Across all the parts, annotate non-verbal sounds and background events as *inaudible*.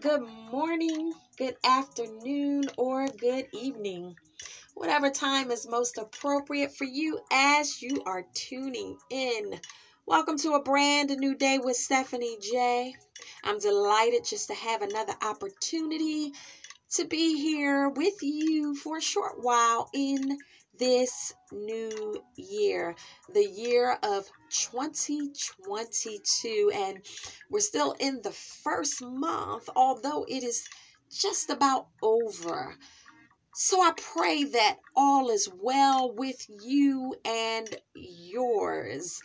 good morning, good afternoon, or good evening. Whatever time is most appropriate for you as you are tuning in. Welcome to a brand new day with Stephanie J. I'm delighted just to have another opportunity to be here with you for a short while in this new year, the year of 2022. And we're still in the first month, although it is just about over. So I pray that all is well with you and yours.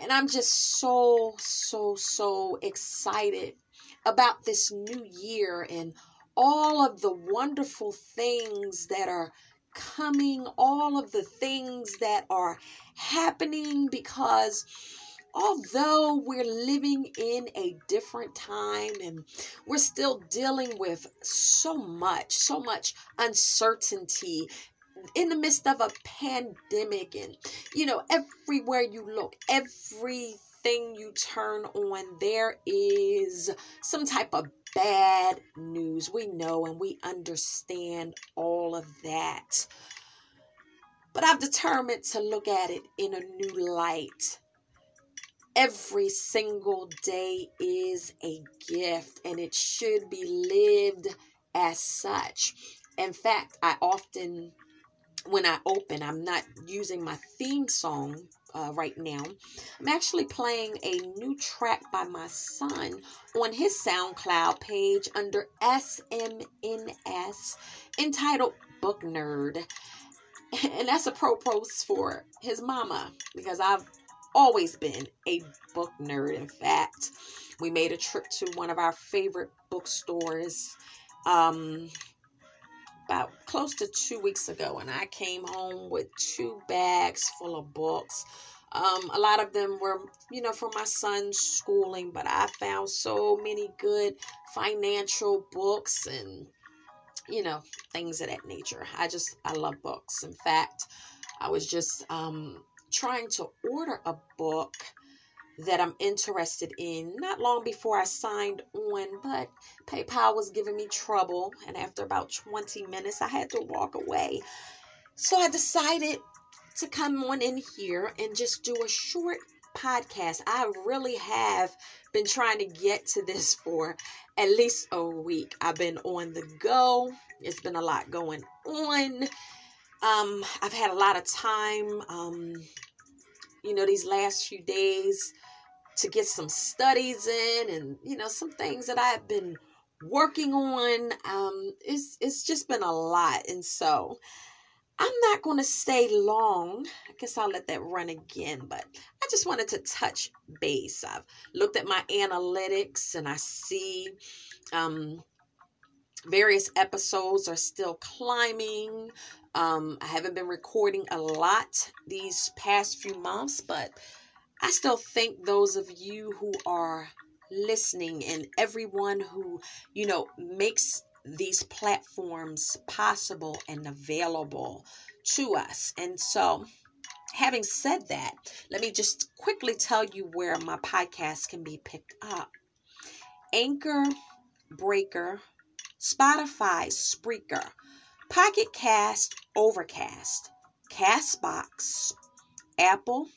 And I'm just so, so, so excited about this new year and all of the wonderful things that are coming, all of the things that are happening, because although we're living in a different time and we're still dealing with so much, so much uncertainty in the midst of a pandemic, and you know, everywhere you look, everything you turn on, there is some type of bad news. We know and we understand all of that. But I've determined to look at it in a new light. Every single day is a gift and it should be lived as such. In fact, I often, when I open, I'm not using my theme song uh, right now. I'm actually playing a new track by my son on his SoundCloud page under SMNS entitled Book Nerd. *laughs* And that's a pro post for his mama because I've always been a book nerd. In fact, we made a trip to one of our favorite bookstores um, about close to two weeks ago, and I came home with two bags full of books. Um, a lot of them were, you know, for my son's schooling, but I found so many good financial books and, you know, things of that nature. I just, I love books. In fact, I was just um, trying to order a book that I'm interested in not long before I signed on, but PayPal was giving me trouble. And after about 20 minutes, I had to walk away. So I decided to come on in here and just do a short podcast. I really have been trying to get to this for at least a week. I've been on the go. It's been a lot going on. Um, I've had a lot of time, um, you know, these last few days to get some studies in and, you know, some things that I've been working on. Um, it's, it's just been a lot. And so I'm not going to stay long. I guess I'll let that run again, but I just wanted to touch base. I've looked at my analytics and I see um, various episodes are still climbing. Um, I haven't been recording a lot these past few months, but I still thank those of you who are listening and everyone who, you know, makes these platforms possible and available to us. And so, having said that, let me just quickly tell you where my podcast can be picked up Anchor, Breaker, Spotify, Spreaker, Pocket Cast, Overcast, Castbox, Apple,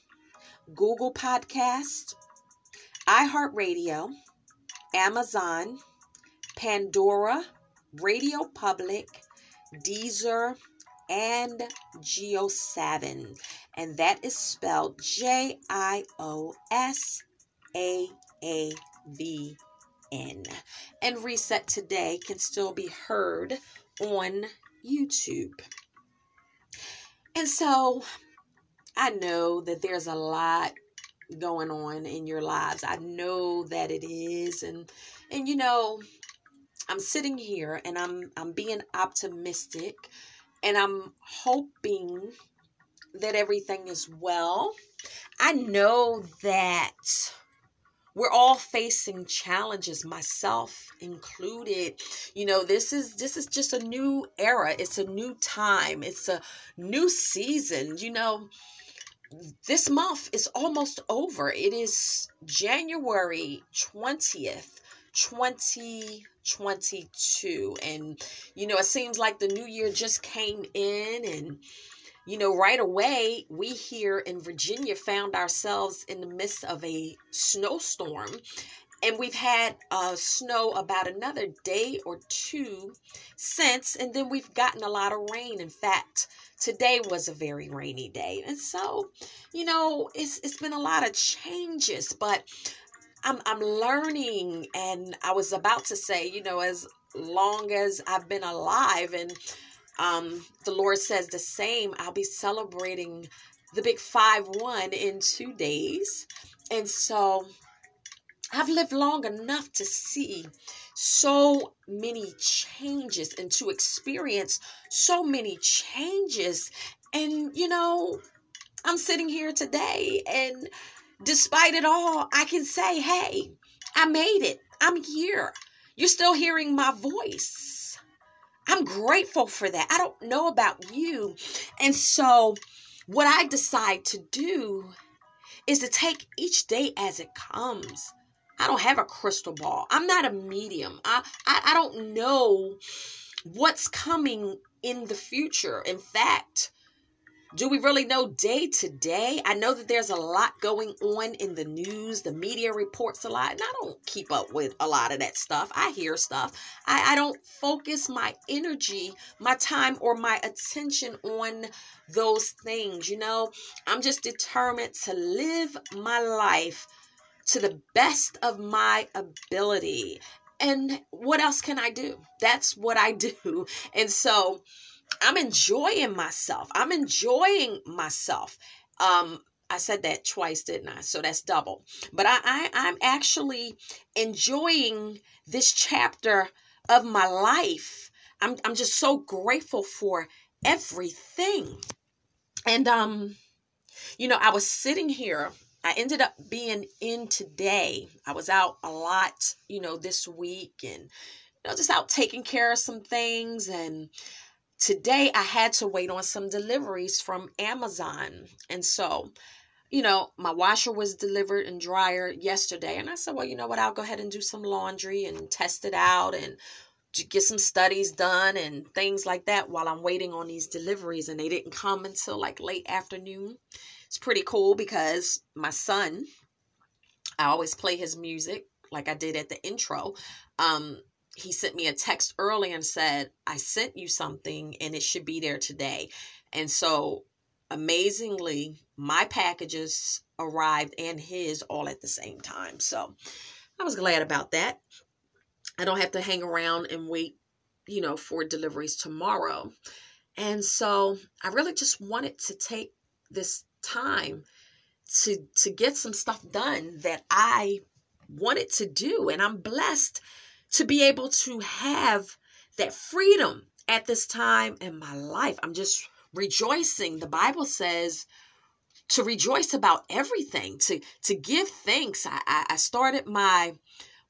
Google Podcast, iHeartRadio, Amazon, Pandora, Radio Public, Deezer, and JioSaavn. And that is spelled J I O S A A V N. And Reset Today can still be heard on YouTube. And so I know that there's a lot going on in your lives. I know that it is and and you know, I'm sitting here and I'm I'm being optimistic and I'm hoping that everything is well. I know that we're all facing challenges myself included. You know this is this is just a new era. It's a new time. It's a new season. You know this month is almost over. It is january 20th 2022 and you know it seems like the new year just came in and you know right away we here in Virginia found ourselves in the midst of a snowstorm and we've had uh, snow about another day or two since and then we've gotten a lot of rain. In fact today was a very rainy day and so you know it's it's been a lot of changes but i'm i'm learning and i was about to say you know as long as i've been alive and um the lord says the same i'll be celebrating the big 5 1 in 2 days and so I've lived long enough to see so many changes and to experience so many changes. And, you know, I'm sitting here today, and despite it all, I can say, hey, I made it. I'm here. You're still hearing my voice. I'm grateful for that. I don't know about you. And so, what I decide to do is to take each day as it comes I don't have a crystal ball. I'm not a medium. I, I, I don't know what's coming in the future. In fact, do we really know day to day? I know that there's a lot going on in the news. The media reports a lot, and I don't keep up with a lot of that stuff. I hear stuff. I, I don't focus my energy, my time, or my attention on those things. You know, I'm just determined to live my life to the best of my ability. And what else can I do? That's what I *laughs* do. And so I'm enjoying myself. I'm enjoying myself. Um, I said that twice, didn't I? So that's double. But I, I I'm actually enjoying this chapter of my life. I'm I'm just so grateful for everything. And um, you know, I was sitting here I ended up being in today. I was out a lot, you know, this week and you know, just out taking care of some things and today I had to wait on some deliveries from Amazon. And so, you know, my washer was delivered and dryer yesterday and I said, well, you know what? I'll go ahead and do some laundry and test it out and get some studies done and things like that while I'm waiting on these deliveries and they didn't come until like late afternoon. It's pretty cool because my son, I always play his music like I did at the intro. Um, he sent me a text early and said, I sent you something and it should be there today. And so amazingly, my packages arrived and his all at the same time. So I was glad about that. I don't have to hang around and wait, you know, for deliveries tomorrow. And so I really just wanted to take this time to to get some stuff done that I wanted to do and I'm blessed to be able to have that freedom at this time in my life. I'm just rejoicing. The Bible says to rejoice about everything, to to give thanks. I, I started my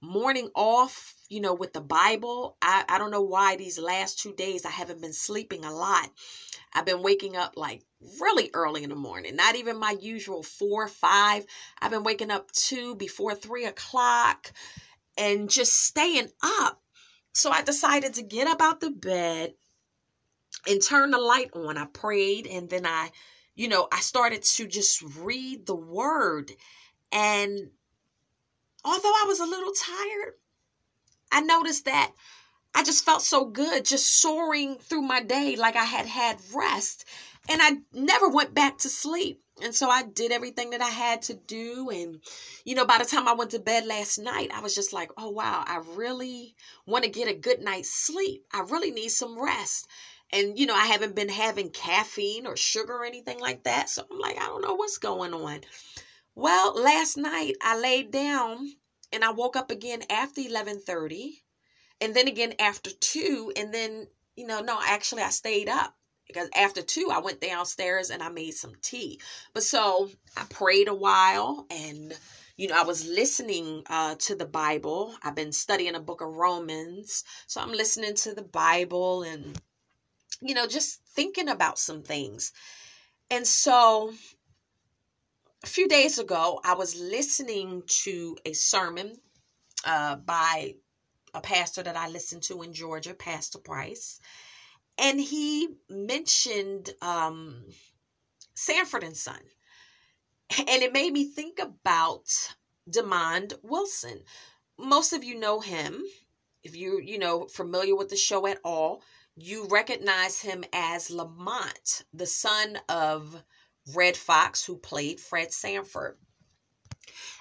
morning off, you know, with the Bible. I, I don't know why these last two days I haven't been sleeping a lot. I've been waking up like really early in the morning, not even my usual four, five. I've been waking up two before three o'clock and just staying up. So I decided to get up out the bed and turn the light on. I prayed and then I, you know, I started to just read the word. And although I was a little tired, I noticed that I just felt so good just soaring through my day like I had had rest. And I never went back to sleep. And so I did everything that I had to do. And, you know, by the time I went to bed last night, I was just like, oh, wow, I really want to get a good night's sleep. I really need some rest. And, you know, I haven't been having caffeine or sugar or anything like that. So I'm like, I don't know what's going on. Well, last night I laid down and I woke up again after 1130 and then again after two and then you know no actually i stayed up because after two i went downstairs and i made some tea. But so i prayed a while and you know i was listening uh, to the bible. I've been studying a book of romans. So i'm listening to the bible and you know just thinking about some things. And so a few days ago i was listening to a sermon uh, by a pastor that I listened to in Georgia, Pastor Price, and he mentioned um, Sanford and Son, and it made me think about Demond Wilson. Most of you know him. If you you know familiar with the show at all, you recognize him as Lamont, the son of Redd Foxx, who played Fred Sanford.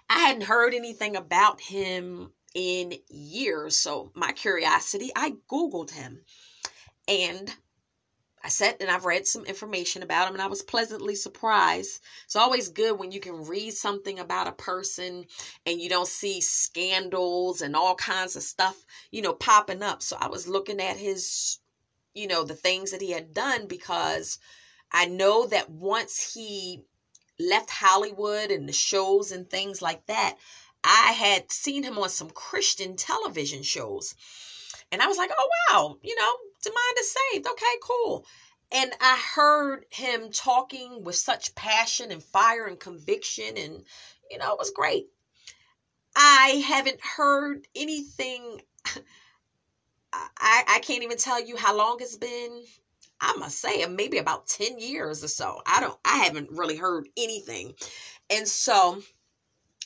I hadn't heard anything about him in years, so my curiosity, I Googled him. And I sat and I've read some information about him and I was pleasantly surprised. It's always good when you can read something about a person and you don't see scandals and all kinds of stuff, you know, popping up. So I was looking at his, you know, the things that he had done because I know that once he left Hollywood and the shows and things like that, I had seen him on some Christian television shows. And I was like, oh, wow, you know, Demond is saved. Okay, cool. And I heard him talking with such passion and fire and conviction, and you know, it was great. I haven't heard anything. *laughs* I, I can't even tell you how long it's been. I must say, maybe about 10 years or so. I don't, I haven't really heard anything. And so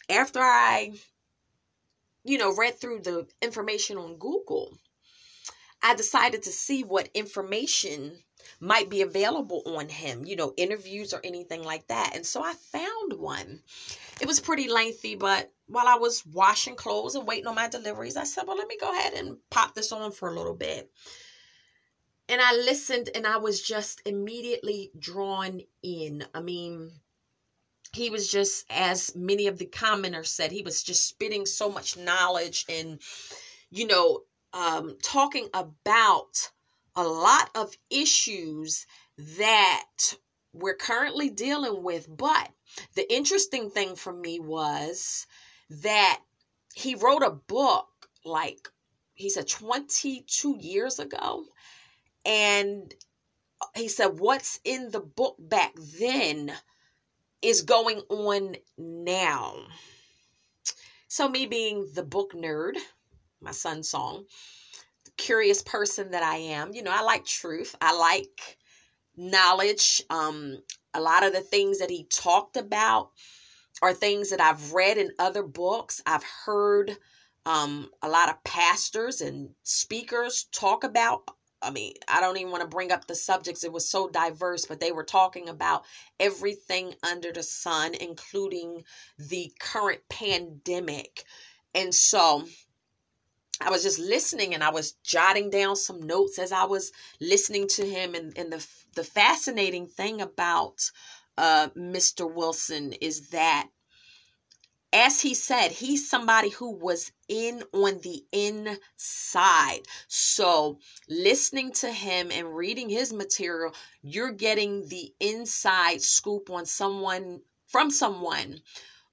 after I, you know, read through the information on Google, I decided to see what information might be available on him, you know, interviews or anything like that. And so I found one. It was pretty lengthy, but while I was washing clothes and waiting on my deliveries, I said, well, let me go ahead and pop this on for a little bit. And I listened and I was just immediately drawn in. I mean, he was just, as many of the commenters said, he was just spitting so much knowledge and, you know, um, talking about a lot of issues that we're currently dealing with. But the interesting thing for me was that he wrote a book like he said 22 years ago. And he said, What's in the book back then is going on now. So, me being the book nerd, my son's song. Curious person that I am. You know, I like truth. I like knowledge. Um, a lot of the things that he talked about are things that I've read in other books. I've heard um, a lot of pastors and speakers talk about. I mean, I don't even want to bring up the subjects. It was so diverse, but they were talking about everything under the sun, including the current pandemic. And so I was just listening and I was jotting down some notes as I was listening to him. And, and the, the fascinating thing about uh, Mr. Wilson is that, as he said, he's somebody who was in on the inside. So, listening to him and reading his material, you're getting the inside scoop on someone from someone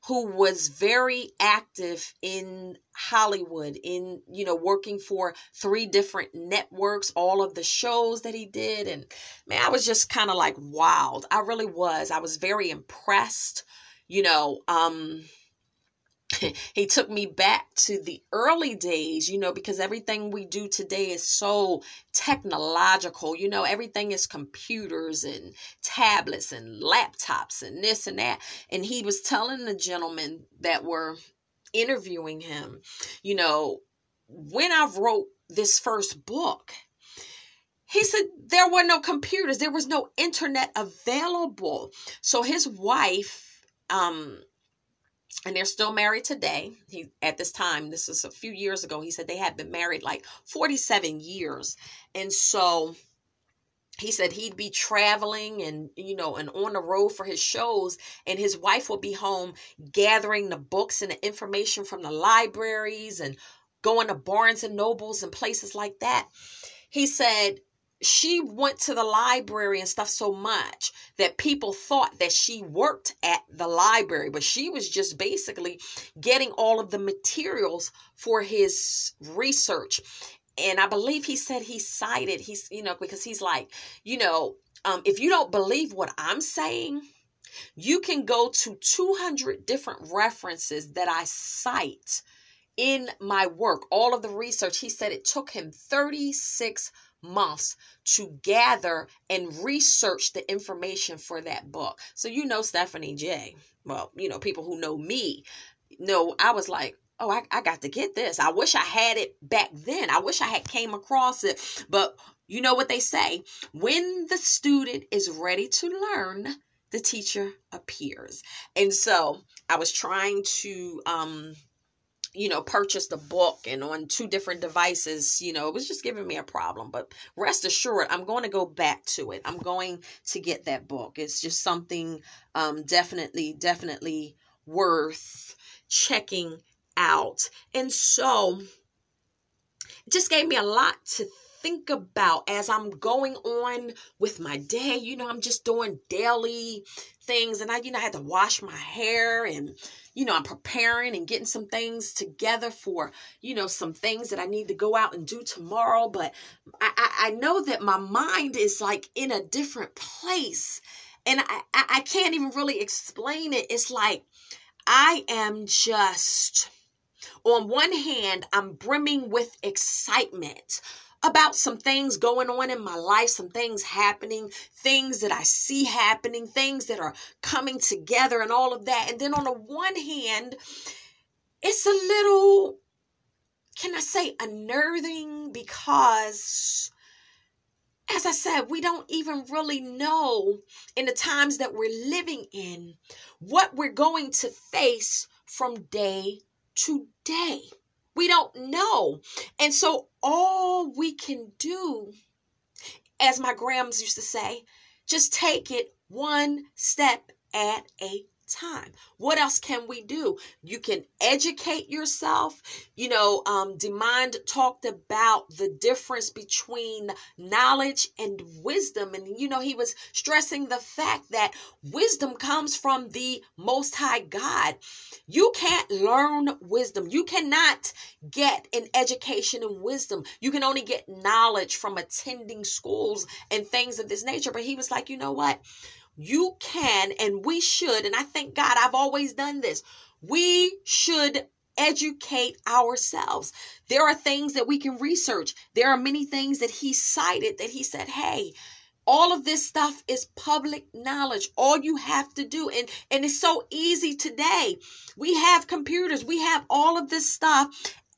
who was very active in Hollywood in you know working for three different networks all of the shows that he did. And man I was just kind of like wild. I really was. I was very impressed you know um *laughs* he took me back to the early days, you know, because everything we do today is so technological. You know, everything is computers and tablets and laptops and this and that. And he was telling the gentlemen that were interviewing him, you know, when I wrote this first book, he said there were no computers, there was no internet available. So his wife, um, and they're still married today. He at this time, this is a few years ago, he said they had been married like 47 years. And so he said he'd be traveling and you know and on the road for his shows and his wife would be home gathering the books and the information from the libraries and going to Barnes and Nobles and places like that. He said she went to the library and stuff so much that people thought that she worked at the library, but she was just basically getting all of the materials for his research. And I believe he said he cited, he's, you know, because he's like, you know, um, if you don't believe what I'm saying, you can go to 200 different references that I cite in my work, all of the research, he said it took him 36 months to gather and research the information for that book. So you know Stephanie J. Well, you know, people who know me know I was like, oh, I, I got to get this. I wish I had it back then. I wish I had came across it. But you know what they say? When the student is ready to learn, the teacher appears. And so I was trying to um you know, purchased a book and on two different devices, you know, it was just giving me a problem. But rest assured, I'm going to go back to it. I'm going to get that book. It's just something um, definitely, definitely worth checking out. And so it just gave me a lot to think about as I'm going on with my day. You know, I'm just doing daily things and I, you know, I had to wash my hair and, you know, I'm preparing and getting some things together for, you know, some things that I need to go out and do tomorrow. But I, I, I know that my mind is like in a different place and I, I can't even really explain it. It's like I am just, on one hand, I'm brimming with excitement about some things going on in my life, some things happening, things that I see happening, things that are coming together, and all of that. And then on the one hand, it's a little, can I say, unnerving because. As I said, we don't even really know in the times that we're living in what we're going to face from day to day. We don't know. And so all we can do, as my grams used to say, just take it one step at a time. What else can we do? You can educate yourself. You know, um, Demond talked about the difference between knowledge and wisdom. And, you know, he was stressing the fact that wisdom comes from the Most High God. You can't learn wisdom. You cannot get an education in wisdom. You can only get knowledge from attending schools and things of this nature. But he was like, you know what? You can and we should, and I thank God I've always done this. We should educate ourselves. There are things that we can research. There are many things that he cited that he said, hey, all of this stuff is public knowledge all you have to do and and it's so easy today we have computers we have all of this stuff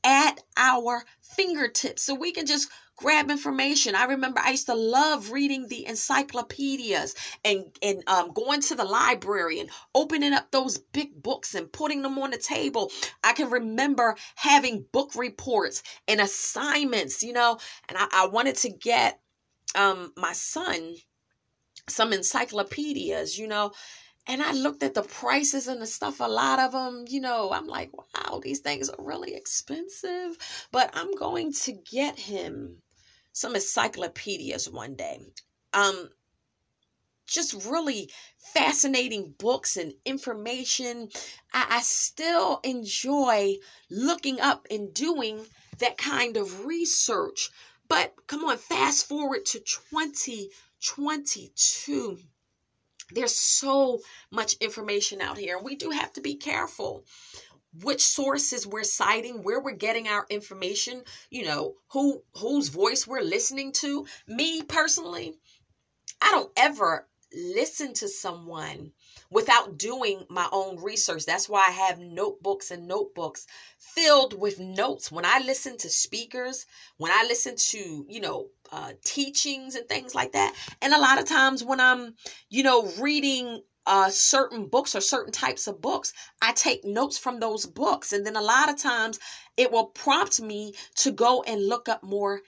at our fingertips so we can just grab information. I remember I used to love reading the encyclopedias and and um, going to the library and opening up those big books and putting them on the table. I can remember having book reports and assignments, you know, and I, I wanted to get um, my son some encyclopedias, you know, and I looked at the prices and the stuff, a lot of them, you know, I'm like, wow, these things are really expensive. But I'm going to get him some encyclopedias one day. Um, just really fascinating books and information. I, I still enjoy looking up and doing that kind of research. But come on, fast forward to 2022 there's so much information out here and we do have to be careful which sources we're citing where we're getting our information you know who whose voice we're listening to. Me personally i don't ever listen to someone without doing my own research. That's why I have notebooks and notebooks filled with notes. When I listen to speakers, when I listen to, you know, uh, teachings and things like that, and a lot of times when I'm, you know, reading uh, certain books or certain types of books, I take notes from those books. And then a lot of times it will prompt me to go and look up more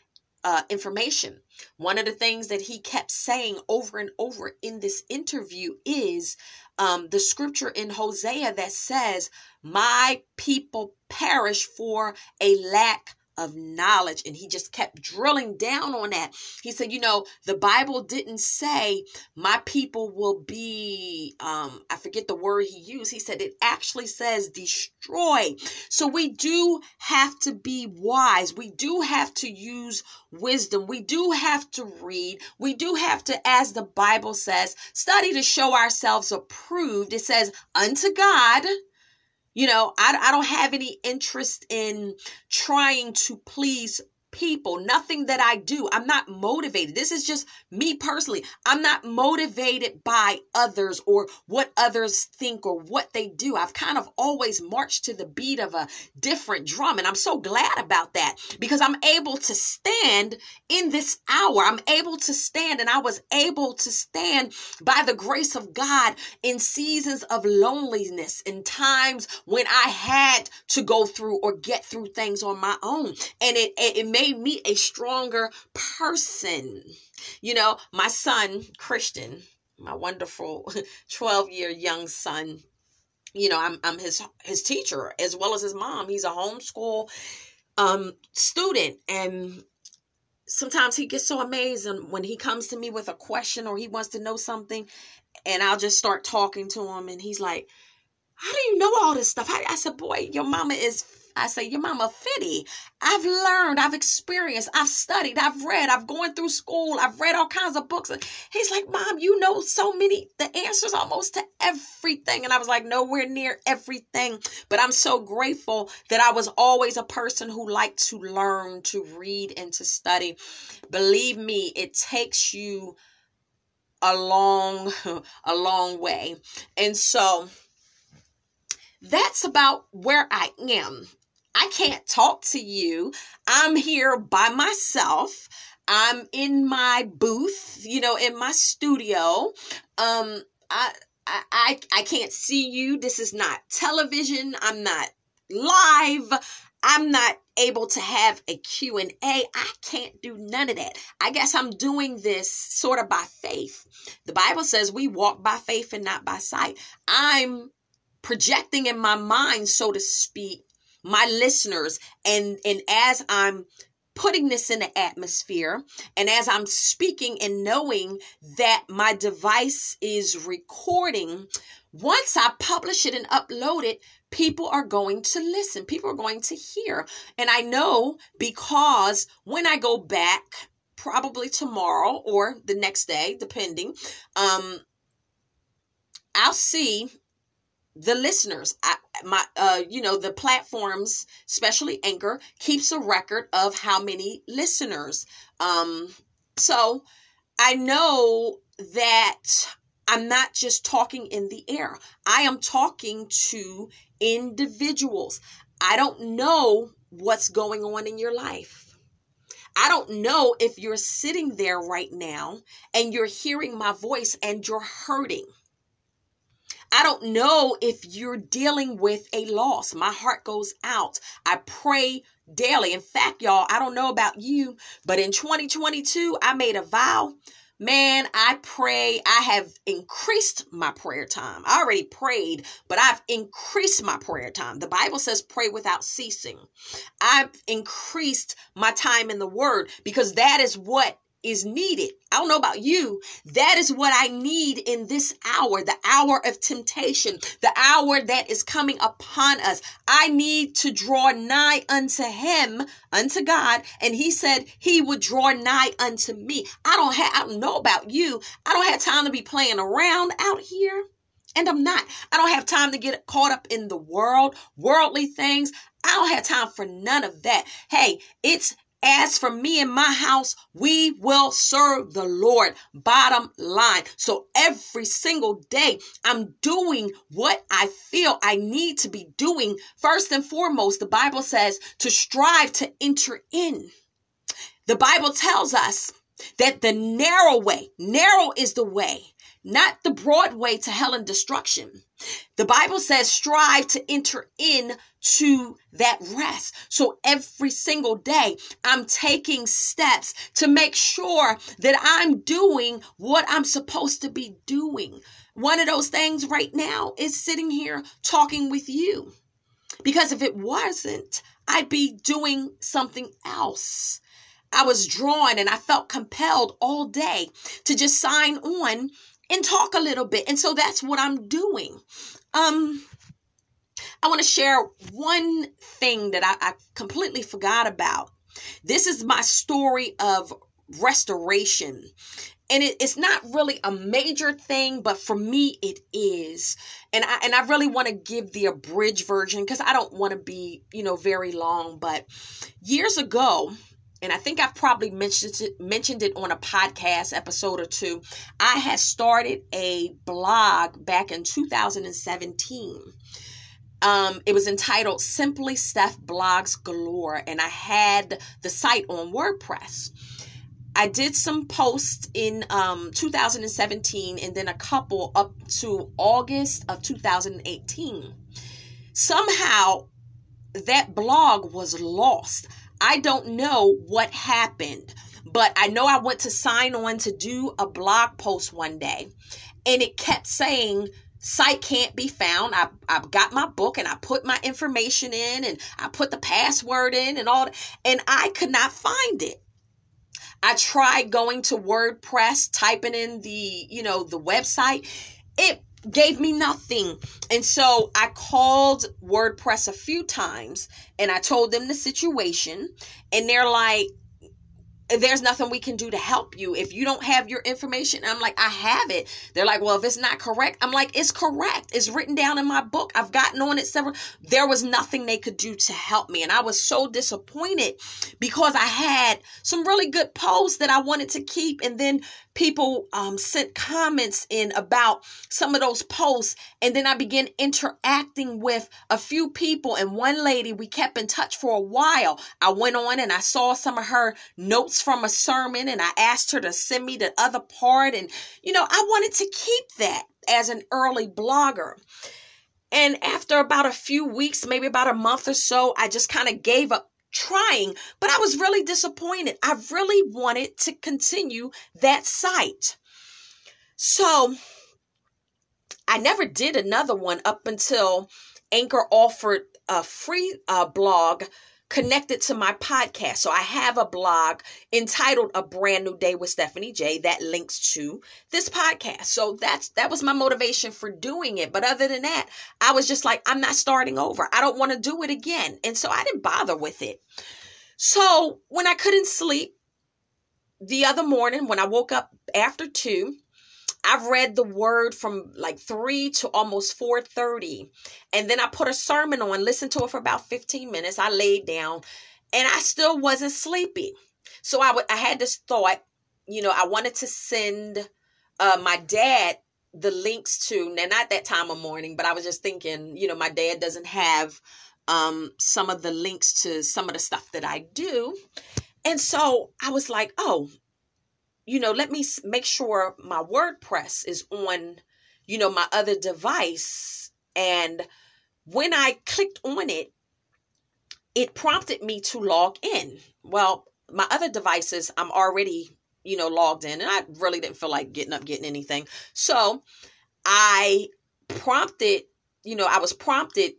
uh, information. One of the things that he kept saying over and over in this interview is um, the scripture in Hosea that says, My people perish for a lack of knowledge. And he just kept drilling down on that. He said, you know, the Bible didn't say my people will be, um, I forget the word he used. He said it actually says destroy. So we do have to be wise. We do have to use wisdom. We do have to read. We do have to, as the Bible says, study to show ourselves approved. It says, unto God You know, I, I don't have any interest in trying to please people, nothing that I do. I'm not motivated. This is just me personally. I'm not motivated by others or what others think or what they do. I've kind of always marched to the beat of a different drum. And I'm so glad about that because I'm able to stand in this hour. I'm able to stand and I was able to stand by the grace of God in seasons of loneliness, in times when I had to go through or get through things on my own. And it, it, it made made me a stronger person. You know, my son, Christian, my wonderful *laughs* 12 year young son, you know, I'm, I'm his, his teacher as well as his mom. He's a homeschool um, student. And sometimes he gets so amazed when he comes to me with a question or he wants to know something and I'll just start talking to him and he's like, how do you know all this stuff? I said, boy, your mama is I say, Your mama fitty. I've learned, I've experienced, I've studied, I've read, I've gone through school, I've read all kinds of books. He's like, Mom, you know so many, the answers almost to everything. And I was like, Nowhere near everything. But I'm so grateful that I was always a person who liked to learn, to read, and to study. Believe me, it takes you a long, *laughs* a long way. And so, that's about where I am. I can't talk to you. I'm here by myself. I'm in my booth, you know, in my studio. Um, I, I, I can't see you. This is not television. I'm not live. I'm not able to have a Q&A. I can't do none of that. I guess I'm doing this sort of by faith. The Bible says we walk by faith and not by sight. I'm projecting in my mind, so to speak, my listeners and and as I'm putting this in the atmosphere and as I'm speaking and knowing that my device is recording, once I publish it and upload it, people are going to listen. People are going to hear. And I know because when I go back, probably tomorrow or the next day, depending, um, I'll see the listeners I, my uh you know the platforms especially anchor keeps a record of how many listeners. Um so i know that i'm not just talking in the air. I am talking to individuals. I don't know what's going on in your life. I don't know if you're sitting there right now and you're hearing my voice and you're hurting. I don't know if you're dealing with a loss. My heart goes out. I pray daily. In fact, y'all, I don't know about you, but in 2022, I made a vow. Man, I pray. I have increased my prayer time. I already prayed, but I've increased my prayer time. The Bible says pray without ceasing. I've increased my time in the Word because that is what is needed. I don't know about you. That is what I need in this hour, the hour of temptation, the hour that is coming upon us. I need to draw nigh unto him, unto God. And he said he would draw nigh unto me. I don't have, I don't know about you. I don't have time to be playing around out here. And I'm not. I don't have time to get caught up in the world, worldly things. I don't have time for none of that. Hey, it's as for me and my house, we will serve the Lord. Bottom line. So every single day, I'm doing what I feel I need to be doing. First and foremost, the Bible says to strive to enter in. The Bible tells us that the narrow way, narrow is the way, not the broad way to hell and destruction. The Bible says strive to enter in to that rest. So every single day, I'm taking steps to make sure that I'm doing what I'm supposed to be doing. One of those things right now is sitting here talking with you. Because if it wasn't, I'd be doing something else. I was drawn and I felt compelled all day to just sign on and talk a little bit. And so that's what I'm doing. Um, I want to share one thing that I, I completely forgot about. This is my story of restoration. And it, it's not really a major thing but for me it is. And i and i really want to give the abridged version because i don't want to be you know very long but years ago and i think i've probably mentioned it mentioned it on a podcast episode or two i had started a blog back in 2017 um, it was entitled Simply Steph Blogs Galore, and I had the site on WordPress. I did some posts in um, 2017 and then a couple up to August of 2018. Somehow that blog was lost. I don't know what happened, but I know I went to sign on to do a blog post one day and it kept saying site can't be found. I, I got my book and I put my information in and I put the password in and all, and I could not find it. I tried going to WordPress, typing in the, you know, the website. It gave me nothing. And so I called WordPress a few times and I told them the situation. And they're like, there's nothing we can do to help you. If you don't have your information i'm like i have it. They're like well if it's not correct i'm like it's correct. It's written down in my book. I've gotten on it several there was nothing they could do to help me. And i was so disappointed because i had some really good posts that i wanted to keep. And then people um, sent comments in about some of those posts and then i began interacting with a few people and one lady we kept in touch for a while. I went on and i saw some of her notes from a sermon and i asked her to send me the other part and you know i wanted to keep that as an early blogger. And after about a few weeks maybe about a month or so i just kind of gave up trying, but I was really disappointed. I really wanted to continue that site. So I never did another one up until Anchor offered a free uh, blog connected to my podcast. So I have a blog entitled A Brand New Day with Stephanie J that links to this podcast. So that's that was my motivation for doing it. But other than that, I was just like I'm not starting over. I don't want to do it again. And so I didn't bother with it. So when I couldn't sleep the other morning when I woke up after 2, I've read the word from like 3 to almost 4:30 and then I put a sermon on, listened to it for about 15 minutes. I laid down and I still wasn't sleepy. So I had this thought, you know, I wanted to send uh, my dad the links to now not that time of morning, but I was just thinking, you know, my dad doesn't have um some of the links to some of the stuff that I do. And so I was like, oh, you know, let me make sure my WordPress is on, you know, my other device. And when I clicked on it, it prompted me to log in. Well, my other devices, I'm already, you know, logged in, and I really didn't feel like getting up, getting anything. So I prompted, you know, I was prompted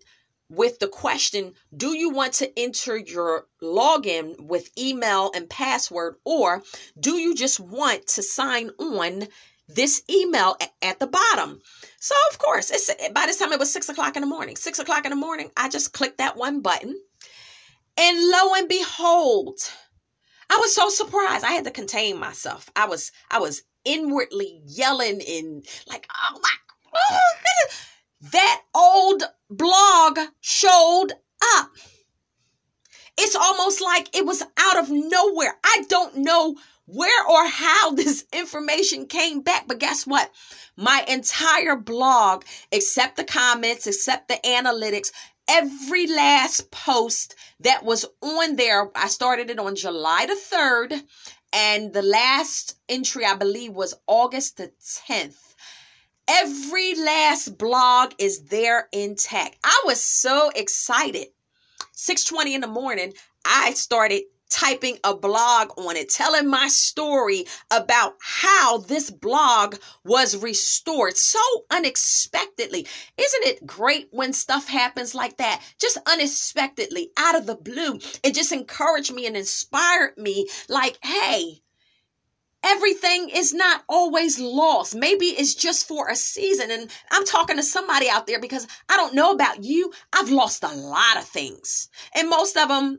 with the question Do you want to enter your login with email and password, or do you just want to sign on this email at the bottom? So, of course, it's by this time it was six o'clock in the morning. Six o'clock in the morning, I just clicked that one button, and lo and behold, I was so surprised. I had to contain myself. I was I was inwardly yelling and like, oh my, oh, that old blog showed up. It's almost like it was out of nowhere. I don't know where or how *laughs* this information came back, but guess what? My entire blog, except the comments, except the analytics, every last post that was on there, I started it on July the 3rd, and the last entry, I believe, was August the 10th. Every last blog is there intact. I was so excited. 6:20 in the morning, I started typing a blog on it, telling my story about how this blog was restored so unexpectedly. Isn't it great when stuff happens like that? Just unexpectedly, out of the blue. It just encouraged me and inspired me like, hey, everything is not always lost. Maybe it's just for a season. And I'm talking to somebody out there because I don't know about you. I've lost a lot of things. And most of them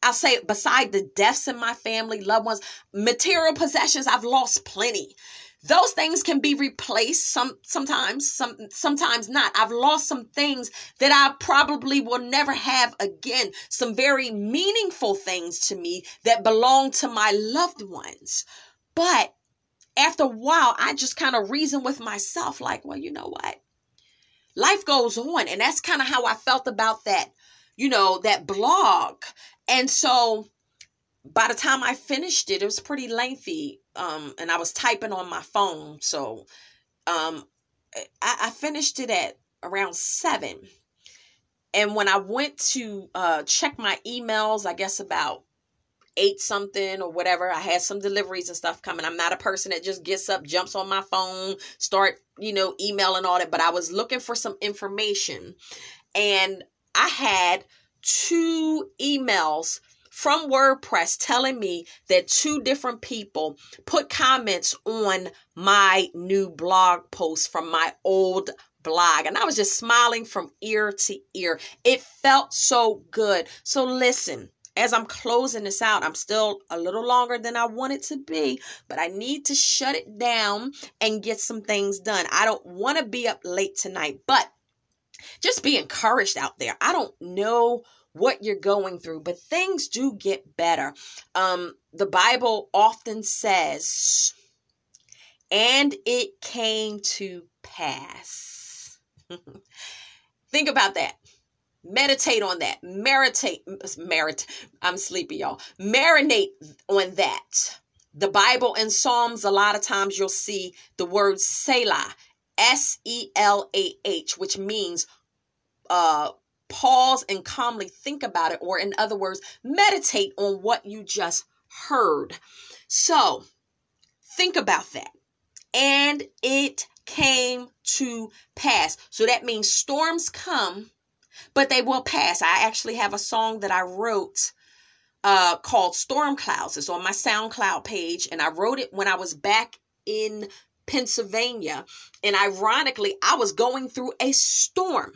I'll say beside the deaths in my family, loved ones, material possessions, I've lost plenty. Those things can be replaced some sometimes, some sometimes not. I've lost some things that I probably will never have again. Some very meaningful things to me that belong to my loved ones. But after a while, I just kind of reason with myself, like, well, you know what? Life goes on. And that's kind of how I felt about that, you know, that blog. And so by the time I finished it, it was pretty lengthy. Um, and I was typing on my phone. So um I, I finished it at around seven. And when I went to uh check my emails, I guess about eight something or whatever. I had some deliveries and stuff coming. I'm not a person that just gets up, jumps on my phone, start, you know, emailing all that, but I was looking for some information and I had two emails from WordPress telling me that two different people put comments on my new blog post from my old blog. And I was just smiling from ear to ear. It felt so good. So, listen. As I'm closing this out, I'm still a little longer than I want it to be, but I need to shut it down and get some things done. I don't want to be up late tonight, but just be encouraged out there. I don't know what you're going through, but things do get better. Um, the Bible often says, and it came to pass. *laughs* Think about that. Meditate on that. Meditate, merit. I'm sleepy, y'all. Marinate on that. The Bible and Psalms, a lot of times you'll see the word Selah, S E L A H, which means uh pause and calmly think about it, or in other words, meditate on what you just heard. So think about that. And it came to pass. So that means storms come, but they will pass. I actually have a song that I wrote uh, called Storm Clouds. It's on my SoundCloud page, and I wrote it when I was back in Pennsylvania. And ironically, I was going through a storm.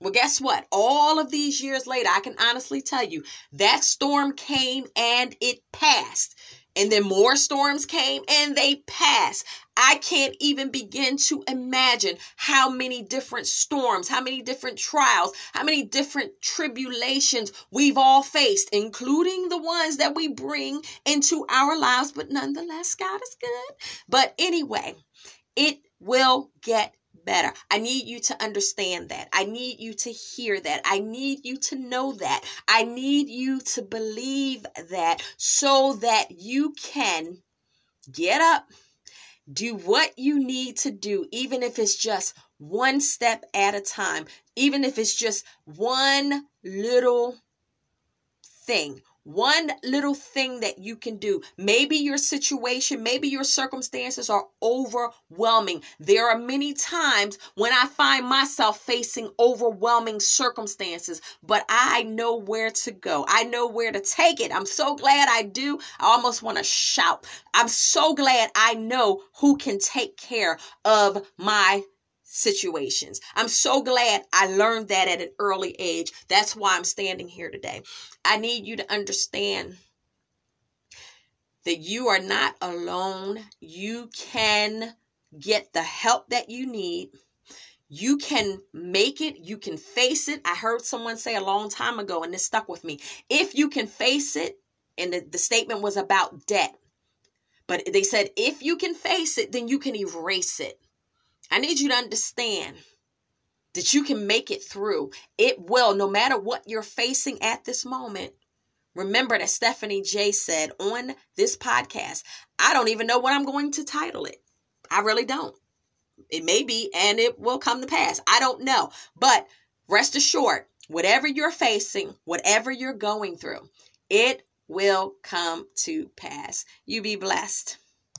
Well, guess what? All of these years later, I can honestly tell you that storm came and it passed. And then more storms came and they passed. I can't even begin to imagine how many different storms, how many different trials, how many different tribulations we've all faced, including the ones that we bring into our lives. But nonetheless, God is good. But anyway, it will get better. I need you to understand that. I need you to hear that. I need you to know that. I need you to believe that so that you can get up, do what you need to do, even if it's just one step at a time, even if it's just one little thing one little thing that you can do. Maybe your situation, maybe your circumstances are overwhelming. There are many times when I find myself facing overwhelming circumstances, but I know where to go. I know where to take it. I'm so glad I do. I almost want to shout. I'm so glad I know who can take care of my situations. I'm so glad I learned that at an early age. That's why I'm standing here today. I need you to understand that you are not alone. You can get the help that you need. You can make it. You can face it. I heard someone say a long time ago, and this stuck with me. If you can face it, and the, the statement was about debt, but they said, if you can face it, then you can erase it. I need you to understand that you can make it through. It will, no matter what you're facing at this moment. Remember that Stephanie J said on this podcast, I don't even know what I'm going to title it. I really don't. It may be and it will come to pass. I don't know. But rest assured, whatever you're facing, whatever you're going through, it will come to pass. You be blessed.